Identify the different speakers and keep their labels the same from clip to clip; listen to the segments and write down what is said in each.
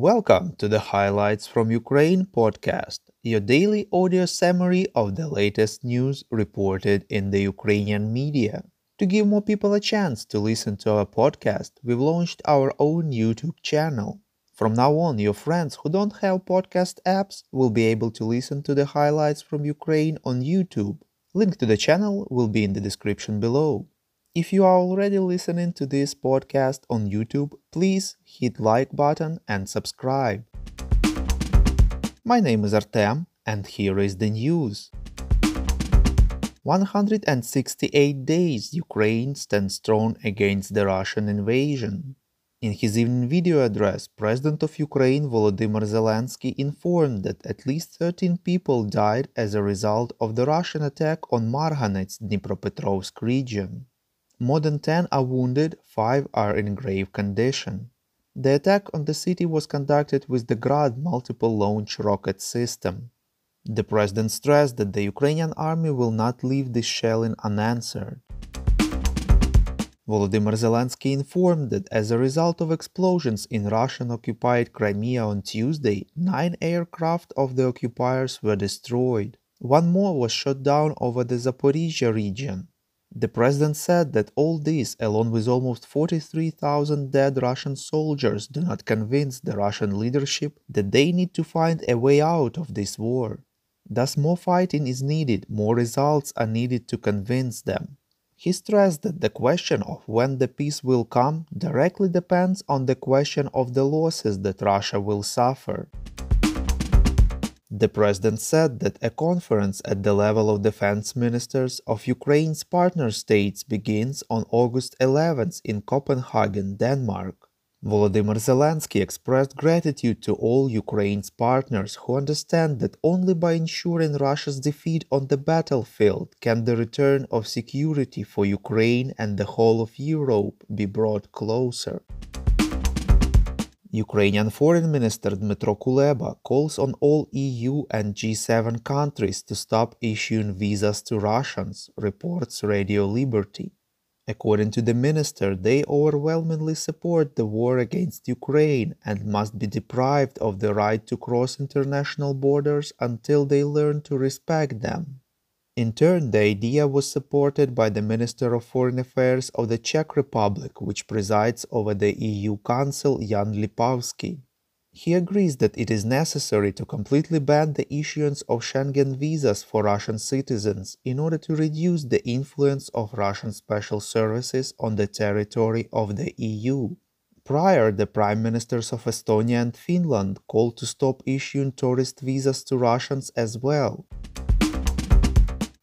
Speaker 1: Welcome to the Highlights from Ukraine podcast, your daily audio summary of the latest news reported in the Ukrainian media. To give more people a chance to listen to our podcast, we've launched our own YouTube channel. From now on, your friends who don't have podcast apps will be able to listen to the highlights from Ukraine on YouTube. Link to the channel will be in the description below. If you are already listening to this podcast on YouTube, please hit like button and subscribe. My name is Artem and here is the news. 168 days Ukraine stands strong against the Russian invasion. In his evening video address, President of Ukraine Volodymyr Zelensky informed that at least 13 people died as a result of the Russian attack on Marhanets, Dnipropetrovsk region. More than 10 are wounded, 5 are in grave condition. The attack on the city was conducted with the Grad multiple launch rocket system. The president stressed that the Ukrainian army will not leave this shelling unanswered. Volodymyr Zelensky informed that as a result of explosions in Russian occupied Crimea on Tuesday, nine aircraft of the occupiers were destroyed. One more was shot down over the Zaporizhia region. The president said that all this, along with almost 43,000 dead Russian soldiers, do not convince the Russian leadership that they need to find a way out of this war. Thus, more fighting is needed, more results are needed to convince them. He stressed that the question of when the peace will come directly depends on the question of the losses that Russia will suffer. The president said that a conference at the level of defense ministers of Ukraine's partner states begins on August 11th in Copenhagen, Denmark. Volodymyr Zelensky expressed gratitude to all Ukraine's partners who understand that only by ensuring Russia's defeat on the battlefield can the return of security for Ukraine and the whole of Europe be brought closer. Ukrainian Foreign Minister Dmytro Kuleba calls on all EU and G7 countries to stop issuing visas to Russians, reports Radio Liberty. According to the minister, they overwhelmingly support the war against Ukraine and must be deprived of the right to cross international borders until they learn to respect them. In turn, the idea was supported by the Minister of Foreign Affairs of the Czech Republic, which presides over the EU Council, Jan Lipavsky. He agrees that it is necessary to completely ban the issuance of Schengen visas for Russian citizens in order to reduce the influence of Russian special services on the territory of the EU. Prior, the prime ministers of Estonia and Finland called to stop issuing tourist visas to Russians as well.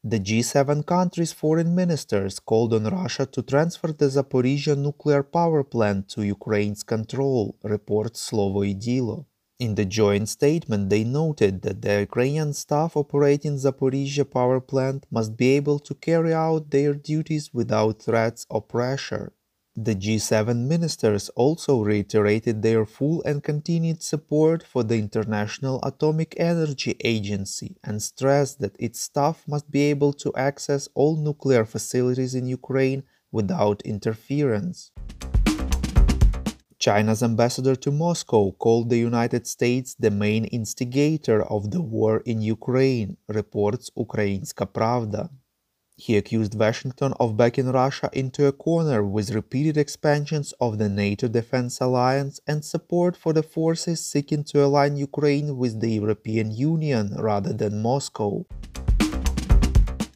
Speaker 1: The G7 countries' foreign ministers called on Russia to transfer the Zaporizhia nuclear power plant to Ukraine's control, reports Slovo i Dilo. In the joint statement, they noted that the Ukrainian staff operating Zaporizhia power plant must be able to carry out their duties without threats or pressure. The G7 ministers also reiterated their full and continued support for the International Atomic Energy Agency and stressed that its staff must be able to access all nuclear facilities in Ukraine without interference. China's ambassador to Moscow called the United States the main instigator of the war in Ukraine, reports Ukrainska Pravda. He accused Washington of backing Russia into a corner with repeated expansions of the NATO defense alliance and support for the forces seeking to align Ukraine with the European Union rather than Moscow.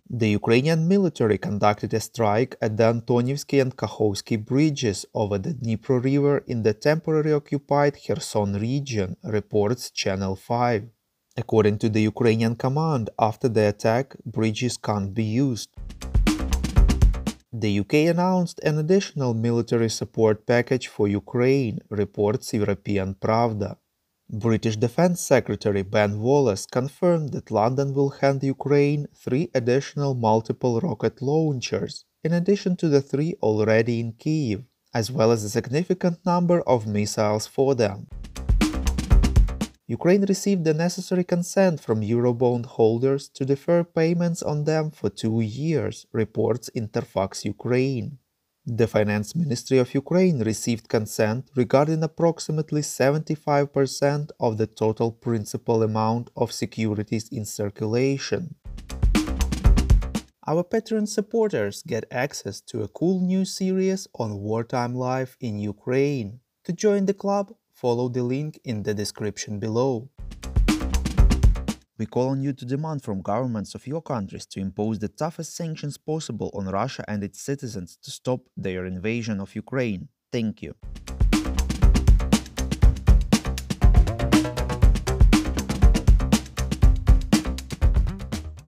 Speaker 1: The Ukrainian military conducted a strike at the Antonivsky and Kakhovsky bridges over the Dnipro River in the temporarily occupied Kherson region, reports Channel 5. According to the Ukrainian command, after the attack, bridges can't be used. The UK announced an additional military support package for Ukraine, reports European Pravda. British Defense Secretary Ben Wallace confirmed that London will hand Ukraine three additional multiple rocket launchers, in addition to the three already in Kiev, as well as a significant number of missiles for them. Ukraine received the necessary consent from Eurobond holders to defer payments on them for two years, reports Interfax Ukraine. The Finance Ministry of Ukraine received consent regarding approximately 75% of the total principal amount of securities in circulation. Our Patreon supporters get access to a cool new series on wartime life in Ukraine. To join the club, follow the link in the description below. We call on you to demand from governments of your countries to impose the toughest sanctions possible on Russia and its citizens to stop their invasion of Ukraine. Thank you.